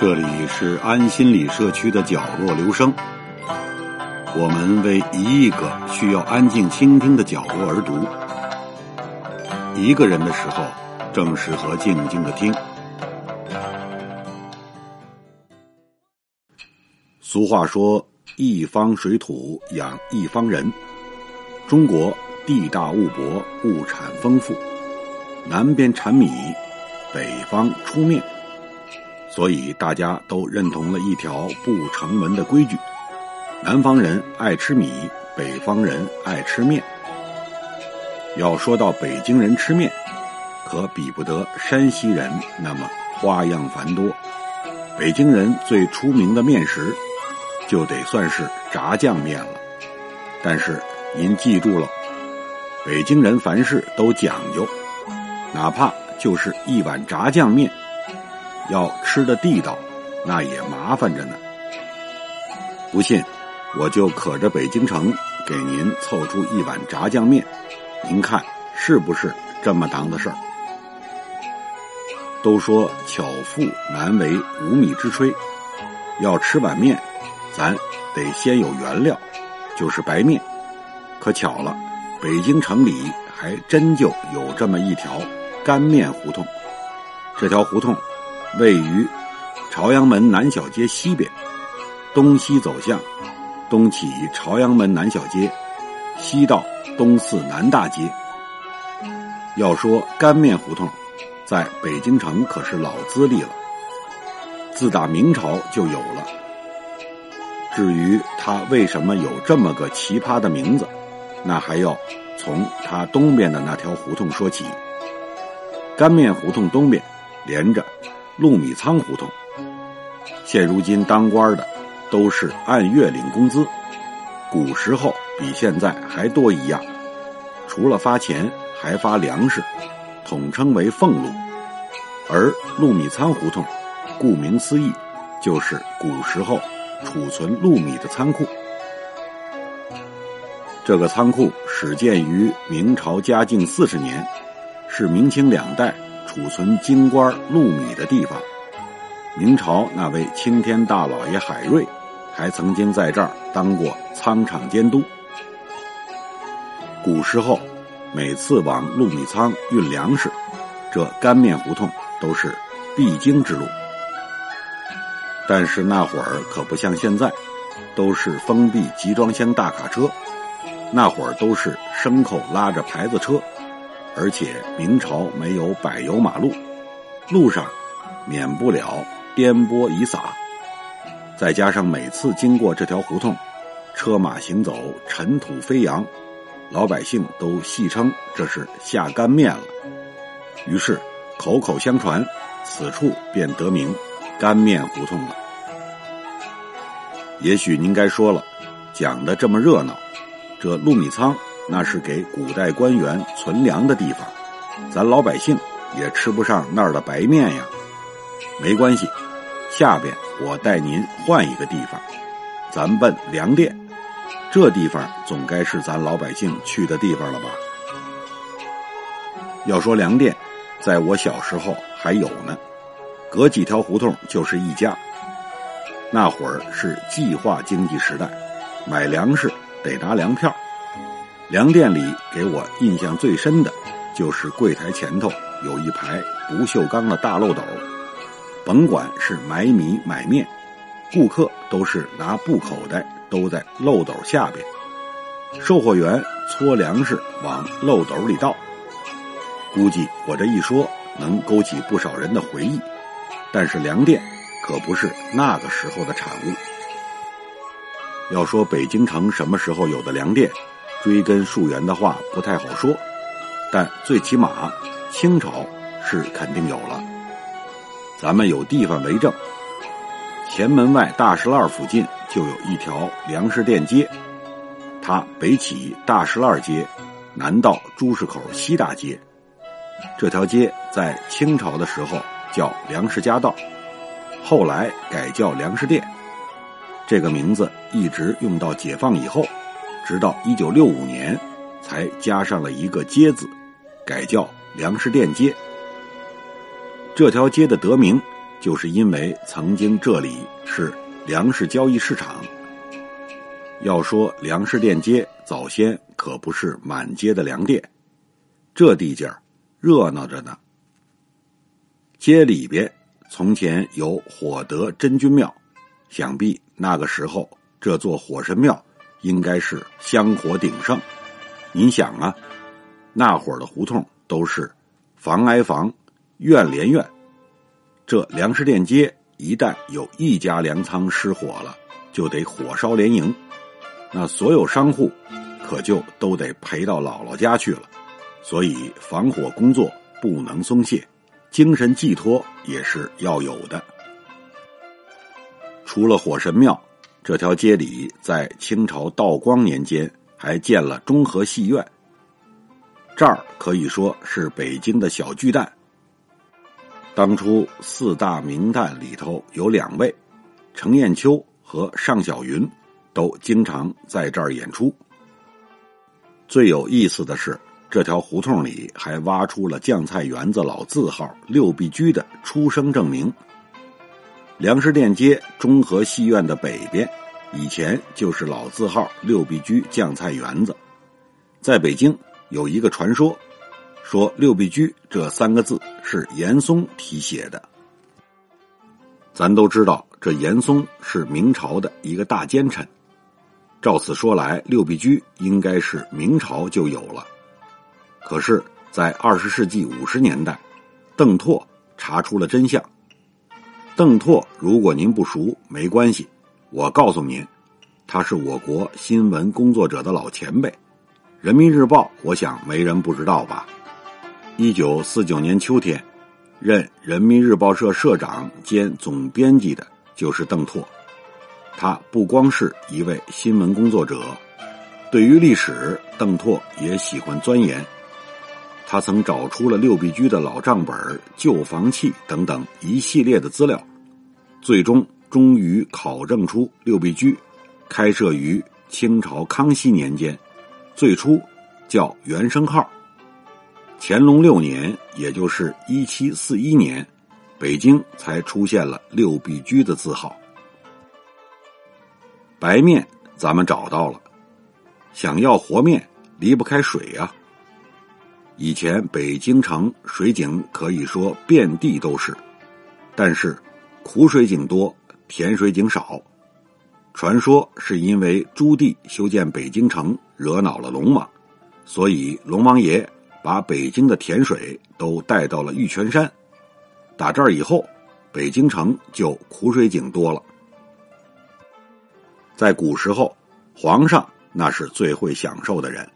这里是安心理社区的角落留声，我们为一亿个需要安静倾听的角落而读。一个人的时候，正适合静静的听。俗话说：“一方水土养一方人。”中国地大物博，物产丰富，南边产米，北方出面。所以大家都认同了一条不成文的规矩：南方人爱吃米，北方人爱吃面。要说到北京人吃面，可比不得山西人那么花样繁多。北京人最出名的面食，就得算是炸酱面了。但是您记住了，北京人凡事都讲究，哪怕就是一碗炸酱面。要吃的地道，那也麻烦着呢。不信，我就可着北京城给您凑出一碗炸酱面，您看是不是这么当的事儿？都说巧妇难为无米之炊，要吃碗面，咱得先有原料，就是白面。可巧了，北京城里还真就有这么一条干面胡同，这条胡同。位于朝阳门南小街西边，东西走向，东起朝阳门南小街，西到东四南大街。要说干面胡同，在北京城可是老资历了，自打明朝就有了。至于它为什么有这么个奇葩的名字，那还要从它东边的那条胡同说起。干面胡同东边连着。陆米仓胡同，现如今当官的都是按月领工资，古时候比现在还多一样，除了发钱还发粮食，统称为俸禄。而陆米仓胡同，顾名思义，就是古时候储存禄米的仓库。这个仓库始建于明朝嘉靖四十年，是明清两代。储存京官禄米的地方，明朝那位青天大老爷海瑞，还曾经在这儿当过仓场监督。古时候，每次往禄米仓运粮食，这干面胡同都是必经之路。但是那会儿可不像现在，都是封闭集装箱大卡车，那会儿都是牲口拉着牌子车。而且明朝没有柏油马路，路上免不了颠簸遗洒，再加上每次经过这条胡同，车马行走，尘土飞扬，老百姓都戏称这是下干面了。于是口口相传，此处便得名干面胡同了。也许您该说了，讲的这么热闹，这陆米仓。那是给古代官员存粮的地方，咱老百姓也吃不上那儿的白面呀。没关系，下边我带您换一个地方，咱奔粮店。这地方总该是咱老百姓去的地方了吧？要说粮店，在我小时候还有呢，隔几条胡同就是一家。那会儿是计划经济时代，买粮食得拿粮票。粮店里给我印象最深的，就是柜台前头有一排不锈钢的大漏斗，甭管是买米买面，顾客都是拿布口袋兜在漏斗下边，售货员搓粮食往漏斗里倒。估计我这一说能勾起不少人的回忆，但是粮店可不是那个时候的产物。要说北京城什么时候有的粮店？追根溯源的话不太好说，但最起码清朝是肯定有了。咱们有地方为证，前门外大石栏附近就有一条粮食店街，它北起大石栏街，南到朱市口西大街。这条街在清朝的时候叫粮食家道，后来改叫粮食店，这个名字一直用到解放以后。直到一九六五年，才加上了一个“街”字，改叫粮食店街。这条街的得名，就是因为曾经这里是粮食交易市场。要说粮食店街，早先可不是满街的粮店，这地界儿热闹着呢。街里边从前有火德真君庙，想必那个时候这座火神庙应该是香火鼎盛。您想啊，那会儿的胡同都是房挨房、院连院，这粮食店街一旦有一家粮仓失火了，就得火烧连营。那所有商户可就都得赔到姥姥家去了，所以防火工作不能松懈，精神寄托也是要有的。除了火神庙，这条街里在清朝道光年间还建了中和戏院，这儿可以说是北京的小巨蛋。当初四大名旦里头有两位，程砚秋和尚小云。都经常在这儿演出。最有意思的是，这条胡同里还挖出了酱菜园子老字号六必居的出生证明。粮食店街中和戏院的北边，以前就是老字号六必居酱菜园子。在北京有一个传说，说六必居这三个字是严嵩题写的。咱都知道，这严嵩是明朝的一个大奸臣。照此说来，六必居应该是明朝就有了。可是，在二十世纪五十年代，邓拓查出了真相。邓拓，如果您不熟，没关系，我告诉您，他是我国新闻工作者的老前辈。人民日报，我想没人不知道吧？一九四九年秋天，任人民日报社社长兼总编辑的就是邓拓。他不光是一位新闻工作者，对于历史，邓拓也喜欢钻研。他曾找出了六必居的老账本、旧房契等等一系列的资料，最终终于考证出六必居开设于清朝康熙年间，最初叫元生号。乾隆六年，也就是一七四一年，北京才出现了六必居的字号。白面咱们找到了，想要和面离不开水呀。以前北京城水井可以说遍地都是，但是苦水井多，甜水井少。传说是因为朱棣修建北京城惹恼了龙王，所以龙王爷把北京的甜水都带到了玉泉山。打这儿以后，北京城就苦水井多了。在古时候，皇上那是最会享受的人。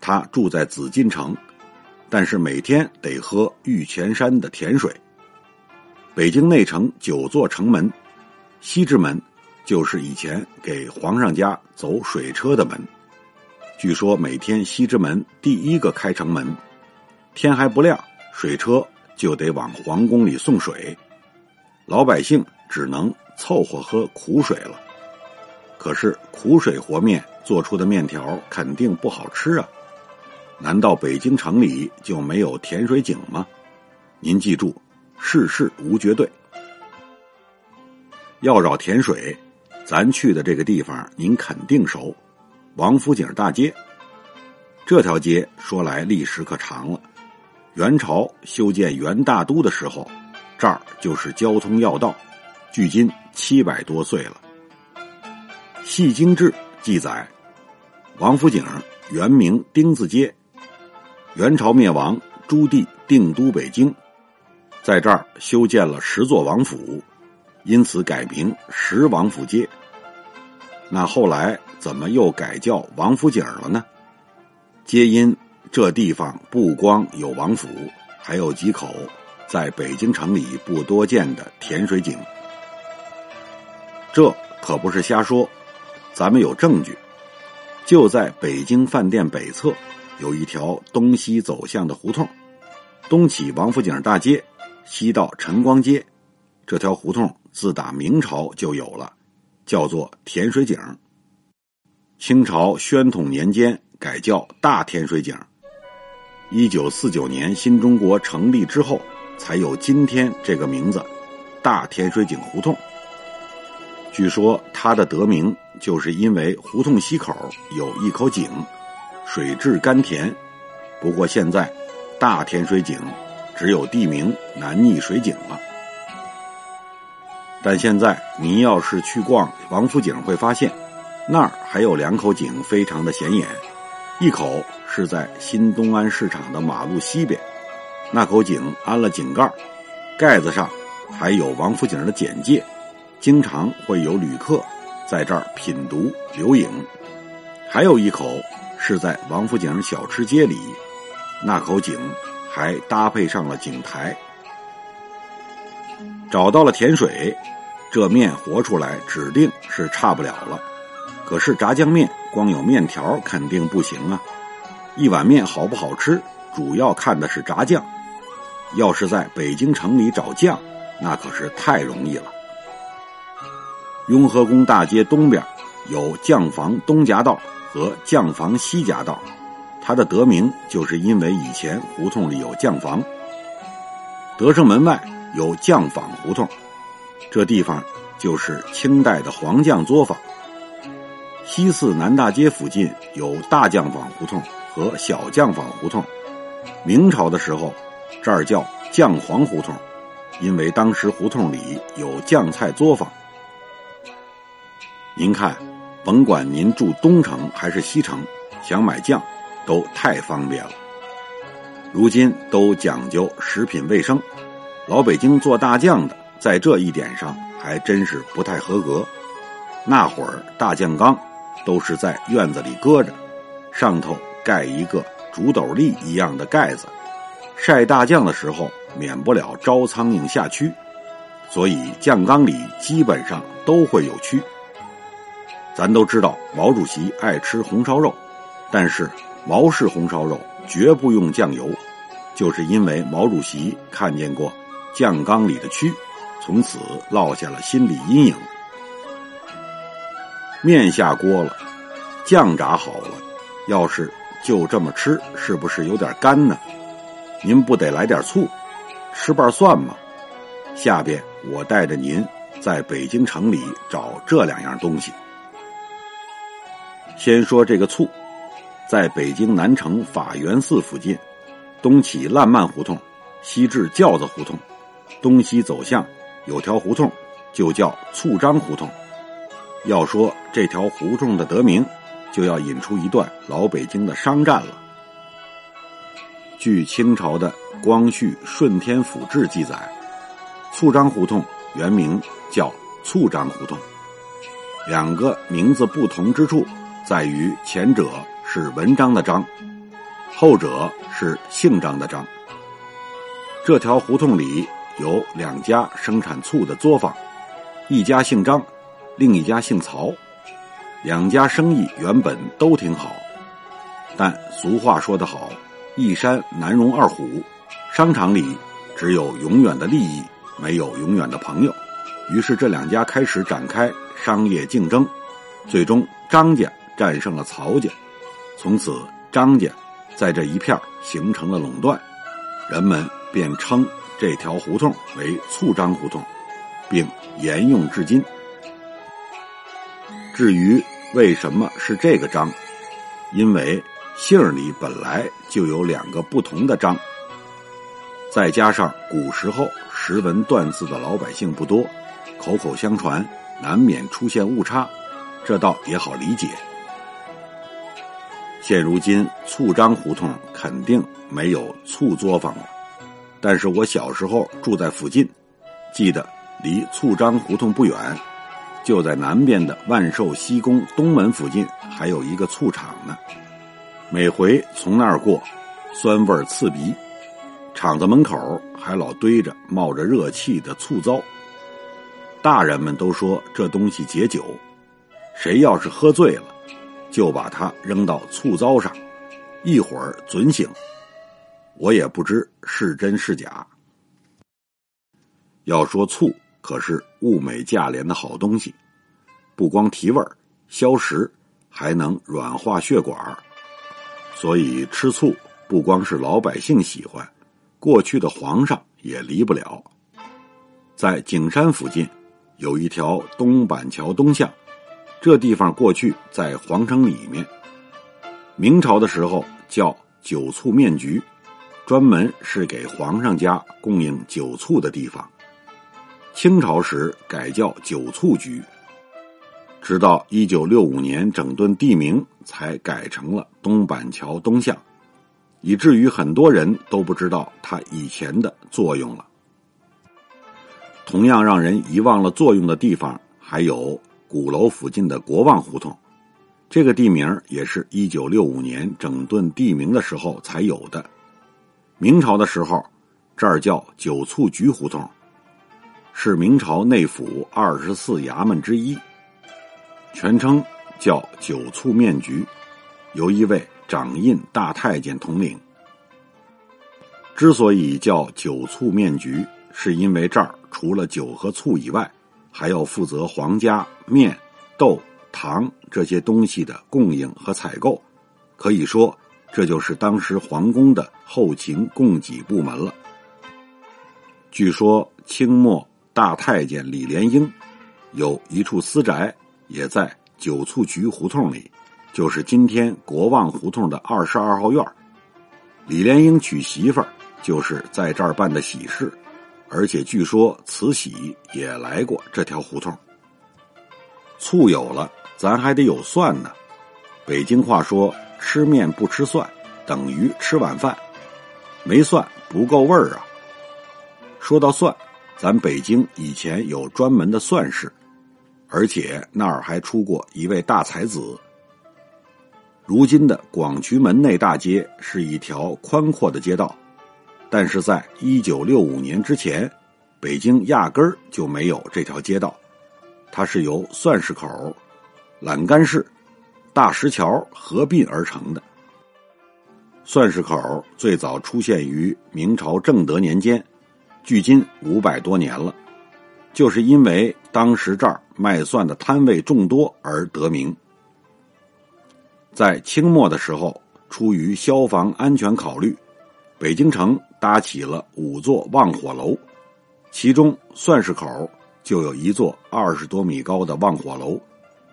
他住在紫禁城，但是每天得喝玉泉山的甜水。北京内城九座城门，西直门就是以前给皇上家走水车的门。据说每天西直门第一个开城门，天还不亮，水车就得往皇宫里送水，老百姓只能凑合喝苦水了。可是苦水和面做出的面条肯定不好吃啊！难道北京城里就没有甜水井吗？您记住，世事无绝对。要找甜水，咱去的这个地方您肯定熟，王府井大街。这条街说来历史可长了，元朝修建元大都的时候，这儿就是交通要道，距今七百多岁了。《戏精志》记载，王府井原名丁字街。元朝灭亡，朱棣定都北京，在这儿修建了十座王府，因此改名十王府街。那后来怎么又改叫王府井了呢？皆因这地方不光有王府，还有几口在北京城里不多见的甜水井。这可不是瞎说。咱们有证据，就在北京饭店北侧，有一条东西走向的胡同，东起王府井大街，西到晨光街。这条胡同自打明朝就有了，叫做甜水井。清朝宣统年间改叫大甜水井。一九四九年新中国成立之后，才有今天这个名字。大甜水井胡同。据说它的得名就是因为胡同西口有一口井，水质甘甜。不过现在大天水井只有地名南溺水井了。但现在您要是去逛王府井，会发现那儿还有两口井，非常的显眼。一口是在新东安市场的马路西边，那口井安了井盖，盖子上还有王府井的简介，经常会有旅客在这儿品读留影。还有一口是在王府井小吃街里，那口井还搭配上了井台。找到了甜水，这面和出来指定是差不了了。可是炸酱面光有面条肯定不行啊！一碗面好不好吃，主要看的是炸酱。要是在北京城里找酱，那可是太容易了。雍和宫大街东边有酱房东夹道和酱房西夹道，它的得名就是因为以前胡同里有酱房。德胜门外。有酱坊胡同，这地方就是清代的黄酱作坊。西四南大街附近有大酱坊胡同和小酱坊胡同。明朝的时候，这儿叫酱黄胡同，因为当时胡同里有酱菜作坊。您看，甭管您住东城还是西城，想买酱都太方便了。如今都讲究食品卫生。老北京做大酱的，在这一点上还真是不太合格。那会儿大酱缸都是在院子里搁着，上头盖一个竹斗笠一样的盖子，晒大酱的时候免不了招苍蝇下蛆，所以酱缸里基本上都会有蛆。咱都知道毛主席爱吃红烧肉，但是毛氏红烧肉绝不用酱油，就是因为毛主席看见过。酱缸里的蛆，从此落下了心理阴影。面下锅了，酱炸好了，要是就这么吃，是不是有点干呢？您不得来点醋，吃瓣蒜吗？下边我带着您在北京城里找这两样东西。先说这个醋，在北京南城法源寺附近，东起烂漫胡同，西至轿子胡同。东西走向有条胡同，就叫醋张胡同。要说这条胡同的得名，就要引出一段老北京的商战了。据清朝的《光绪顺天府志》记载，醋张胡同原名叫醋张胡同。两个名字不同之处，在于前者是文章的章，后者是姓张的张。这条胡同里。有两家生产醋的作坊，一家姓张，另一家姓曹。两家生意原本都挺好，但俗话说得好，一山难容二虎。商场里只有永远的利益，没有永远的朋友。于是这两家开始展开商业竞争，最终张家战胜了曹家，从此张家在这一片形成了垄断，人们便称。这条胡同为醋张胡同，并沿用至今。至于为什么是这个张，因为姓里本来就有两个不同的张，再加上古时候识文断字的老百姓不多，口口相传，难免出现误差，这倒也好理解。现如今醋张胡同肯定没有醋作坊了。但是我小时候住在附近，记得离醋张胡同不远，就在南边的万寿西宫东门附近，还有一个醋厂呢。每回从那儿过，酸味刺鼻。厂子门口还老堆着冒着热气的醋糟。大人们都说这东西解酒，谁要是喝醉了，就把它扔到醋糟上，一会儿准醒。我也不知是真是假。要说醋可是物美价廉的好东西，不光提味消食，还能软化血管所以吃醋不光是老百姓喜欢，过去的皇上也离不了。在景山附近有一条东板桥东巷，这地方过去在皇城里面。明朝的时候叫酒醋面局，专门是给皇上家供应酒醋的地方。清朝时改叫酒醋局，直到一九六五年整顿地名，才改成了东板桥东巷。以至于很多人都不知道它以前的作用了。同样让人遗忘了作用的地方，还有鼓楼附近的国望胡同，这个地名也是一九六五年整顿地名的时候才有的。明朝的时候，这儿叫九醋局胡同，是明朝内府二十四衙门之一，全称叫九醋面局，由一位。掌印大太监统领。之所以叫九醋面局，是因为这儿除了酒和醋以外，还要负责皇家面、豆、糖这些东西的供应和采购。可以说，这就是当时皇宫的后勤供给部门了。据说清末大太监李莲英有一处私宅，也在酒醋局胡同里。就是今天国望胡同的二十二号院李莲英娶媳妇儿就是在这儿办的喜事，而且据说慈禧也来过这条胡同。醋有了，咱还得有蒜呢。北京话说“吃面不吃蒜，等于吃晚饭”，没蒜不够味儿啊。说到蒜，咱北京以前有专门的蒜市，而且那儿还出过一位大才子。如今的广渠门内大街是一条宽阔的街道，但是在一九六五年之前，北京压根儿就没有这条街道，它是由算市口、栏杆市、大石桥合并而成的。算市口最早出现于明朝正德年间，距今五百多年了，就是因为当时这儿卖蒜的摊位众多而得名。在清末的时候，出于消防安全考虑，北京城搭起了五座望火楼，其中蒜市口就有一座二十多米高的望火楼，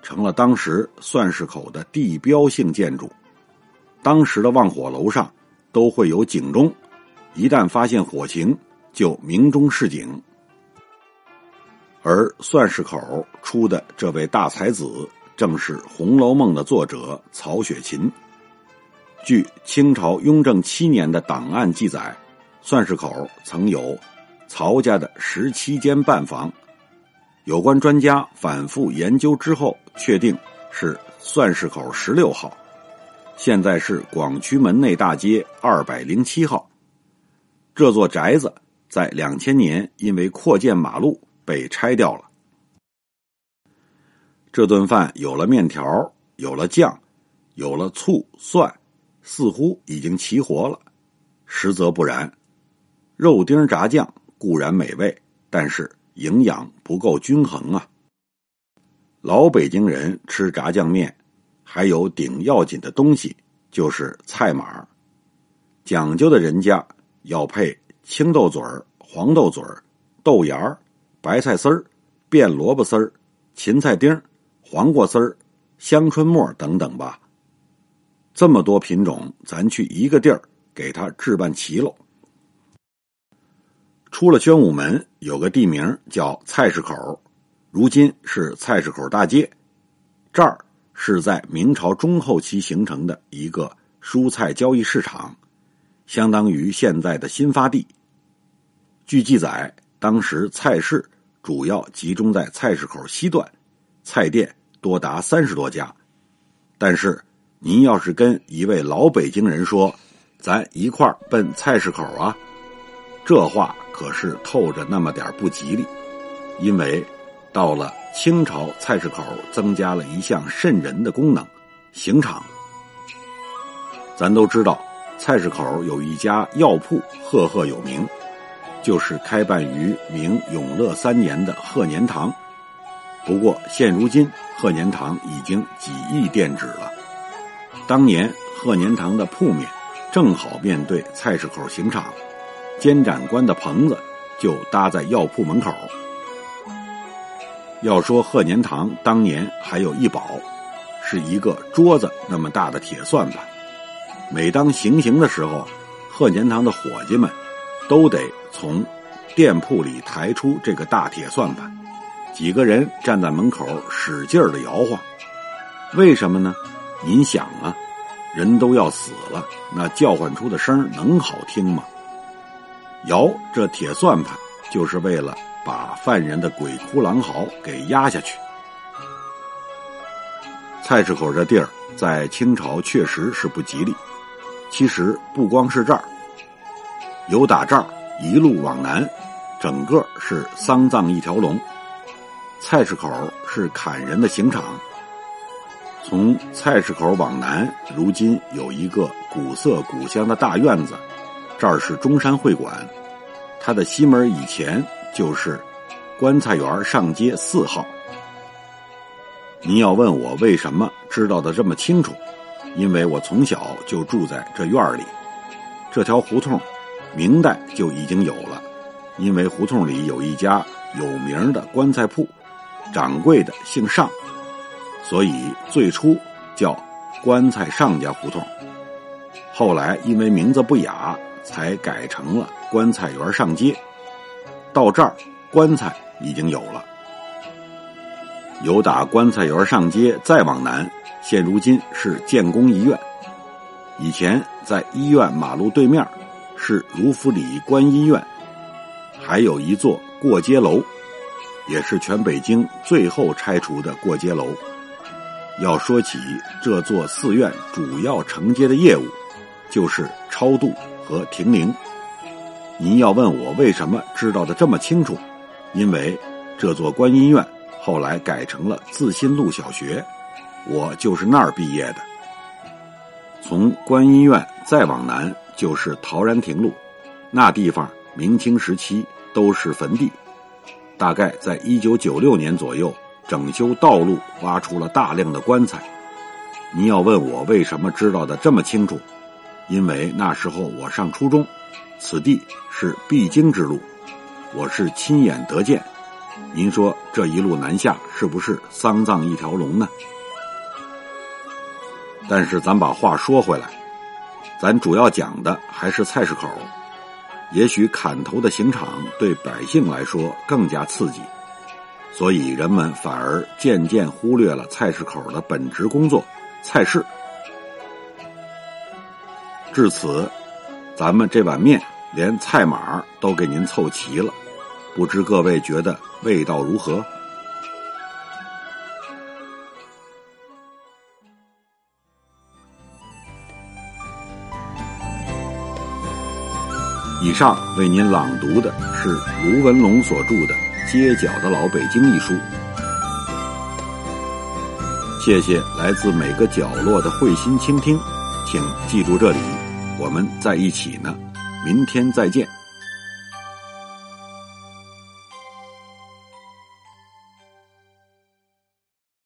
成了当时蒜市口的地标性建筑。当时的望火楼上都会有警钟，一旦发现火情，就鸣钟示警。而蒜市口出的这位大才子。正是《红楼梦》的作者曹雪芹。据清朝雍正七年的档案记载，蒜市口曾有曹家的十七间半房。有关专家反复研究之后，确定是蒜市口十六号，现在是广渠门内大街二百零七号。这座宅子在两千年因为扩建马路被拆掉了。这顿饭有了面条，有了酱，有了醋蒜，似乎已经齐活了。实则不然，肉丁炸酱固然美味，但是营养不够均衡啊。老北京人吃炸酱面，还有顶要紧的东西，就是菜码。讲究的人家要配青豆嘴儿、黄豆嘴儿、豆芽儿、白菜丝儿、变萝卜丝儿、芹菜丁儿。黄瓜丝儿、香椿末等等吧，这么多品种，咱去一个地儿给它置办齐喽。出了宣武门，有个地名叫菜市口，如今是菜市口大街。这儿是在明朝中后期形成的一个蔬菜交易市场，相当于现在的新发地。据记载，当时菜市主要集中在菜市口西段，菜店。多达三十多家，但是您要是跟一位老北京人说，咱一块儿奔菜市口啊，这话可是透着那么点不吉利，因为到了清朝，菜市口增加了一项瘆人的功能——刑场。咱都知道，菜市口有一家药铺赫赫有名，就是开办于明永乐三年的鹤年堂。不过现如今。鹤年堂已经几亿店址了。当年鹤年堂的铺面正好面对菜市口刑场，监斩官的棚子就搭在药铺门口。要说贺年堂当年还有一宝，是一个桌子那么大的铁算盘。每当行刑的时候，贺年堂的伙计们都得从店铺里抬出这个大铁算盘，几个人站在门口使劲的摇晃。为什么呢？您想啊，人都要死了，那叫唤出的声能好听吗？摇这铁算盘，就是为了把犯人的鬼哭狼嚎给压下去。菜市口这地儿在清朝确实是不吉利。其实不光是这儿，由打这儿一路往南，整个是丧葬一条龙。菜市口是砍人的刑场。从菜市口往南，如今有一个古色古香的大院子，这儿是中山会馆。它的西门以前就是棺材园上街四号。您要问我为什么知道的这么清楚？因为我从小就住在这院里，这条胡同明代就已经有了。因为胡同里有一家有名的棺材铺，掌柜的姓尚，所以最初叫棺材尚家胡同。后来因为名字不雅，才改成了棺材园上街。到这儿，棺材已经有了。由打棺材园上街再往南。现如今是建工医院，以前在医院马路对面是卢福里观音院，还有一座过街楼，也是全北京最后拆除的过街楼。要说起这座寺院主要承接的业务，就是超度和停灵。您要问我为什么知道的这么清楚，因为这座观音院后来改成了自新路小学。我就是那儿毕业的。从观音院再往南就是陶然亭路，那地方明清时期都是坟地。大概在一九九六年左右，整修道路，挖出了大量的棺材。您要问我为什么知道的这么清楚，因为那时候我上初中，此地是必经之路，我是亲眼得见。您说这一路南下是不是丧葬一条龙呢？但是咱把话说回来，咱主要讲的还是菜市口。也许砍头的刑场对百姓来说更加刺激，所以人们反而渐渐忽略了菜市口的本职工作——菜市。至此，咱们这碗面连菜码都给您凑齐了，不知各位觉得味道如何？以上为您朗读的是卢文龙所著的《街角的老北京》一书。谢谢来自每个角落的慧心倾听，请记住这里，我们在一起呢。明天再见。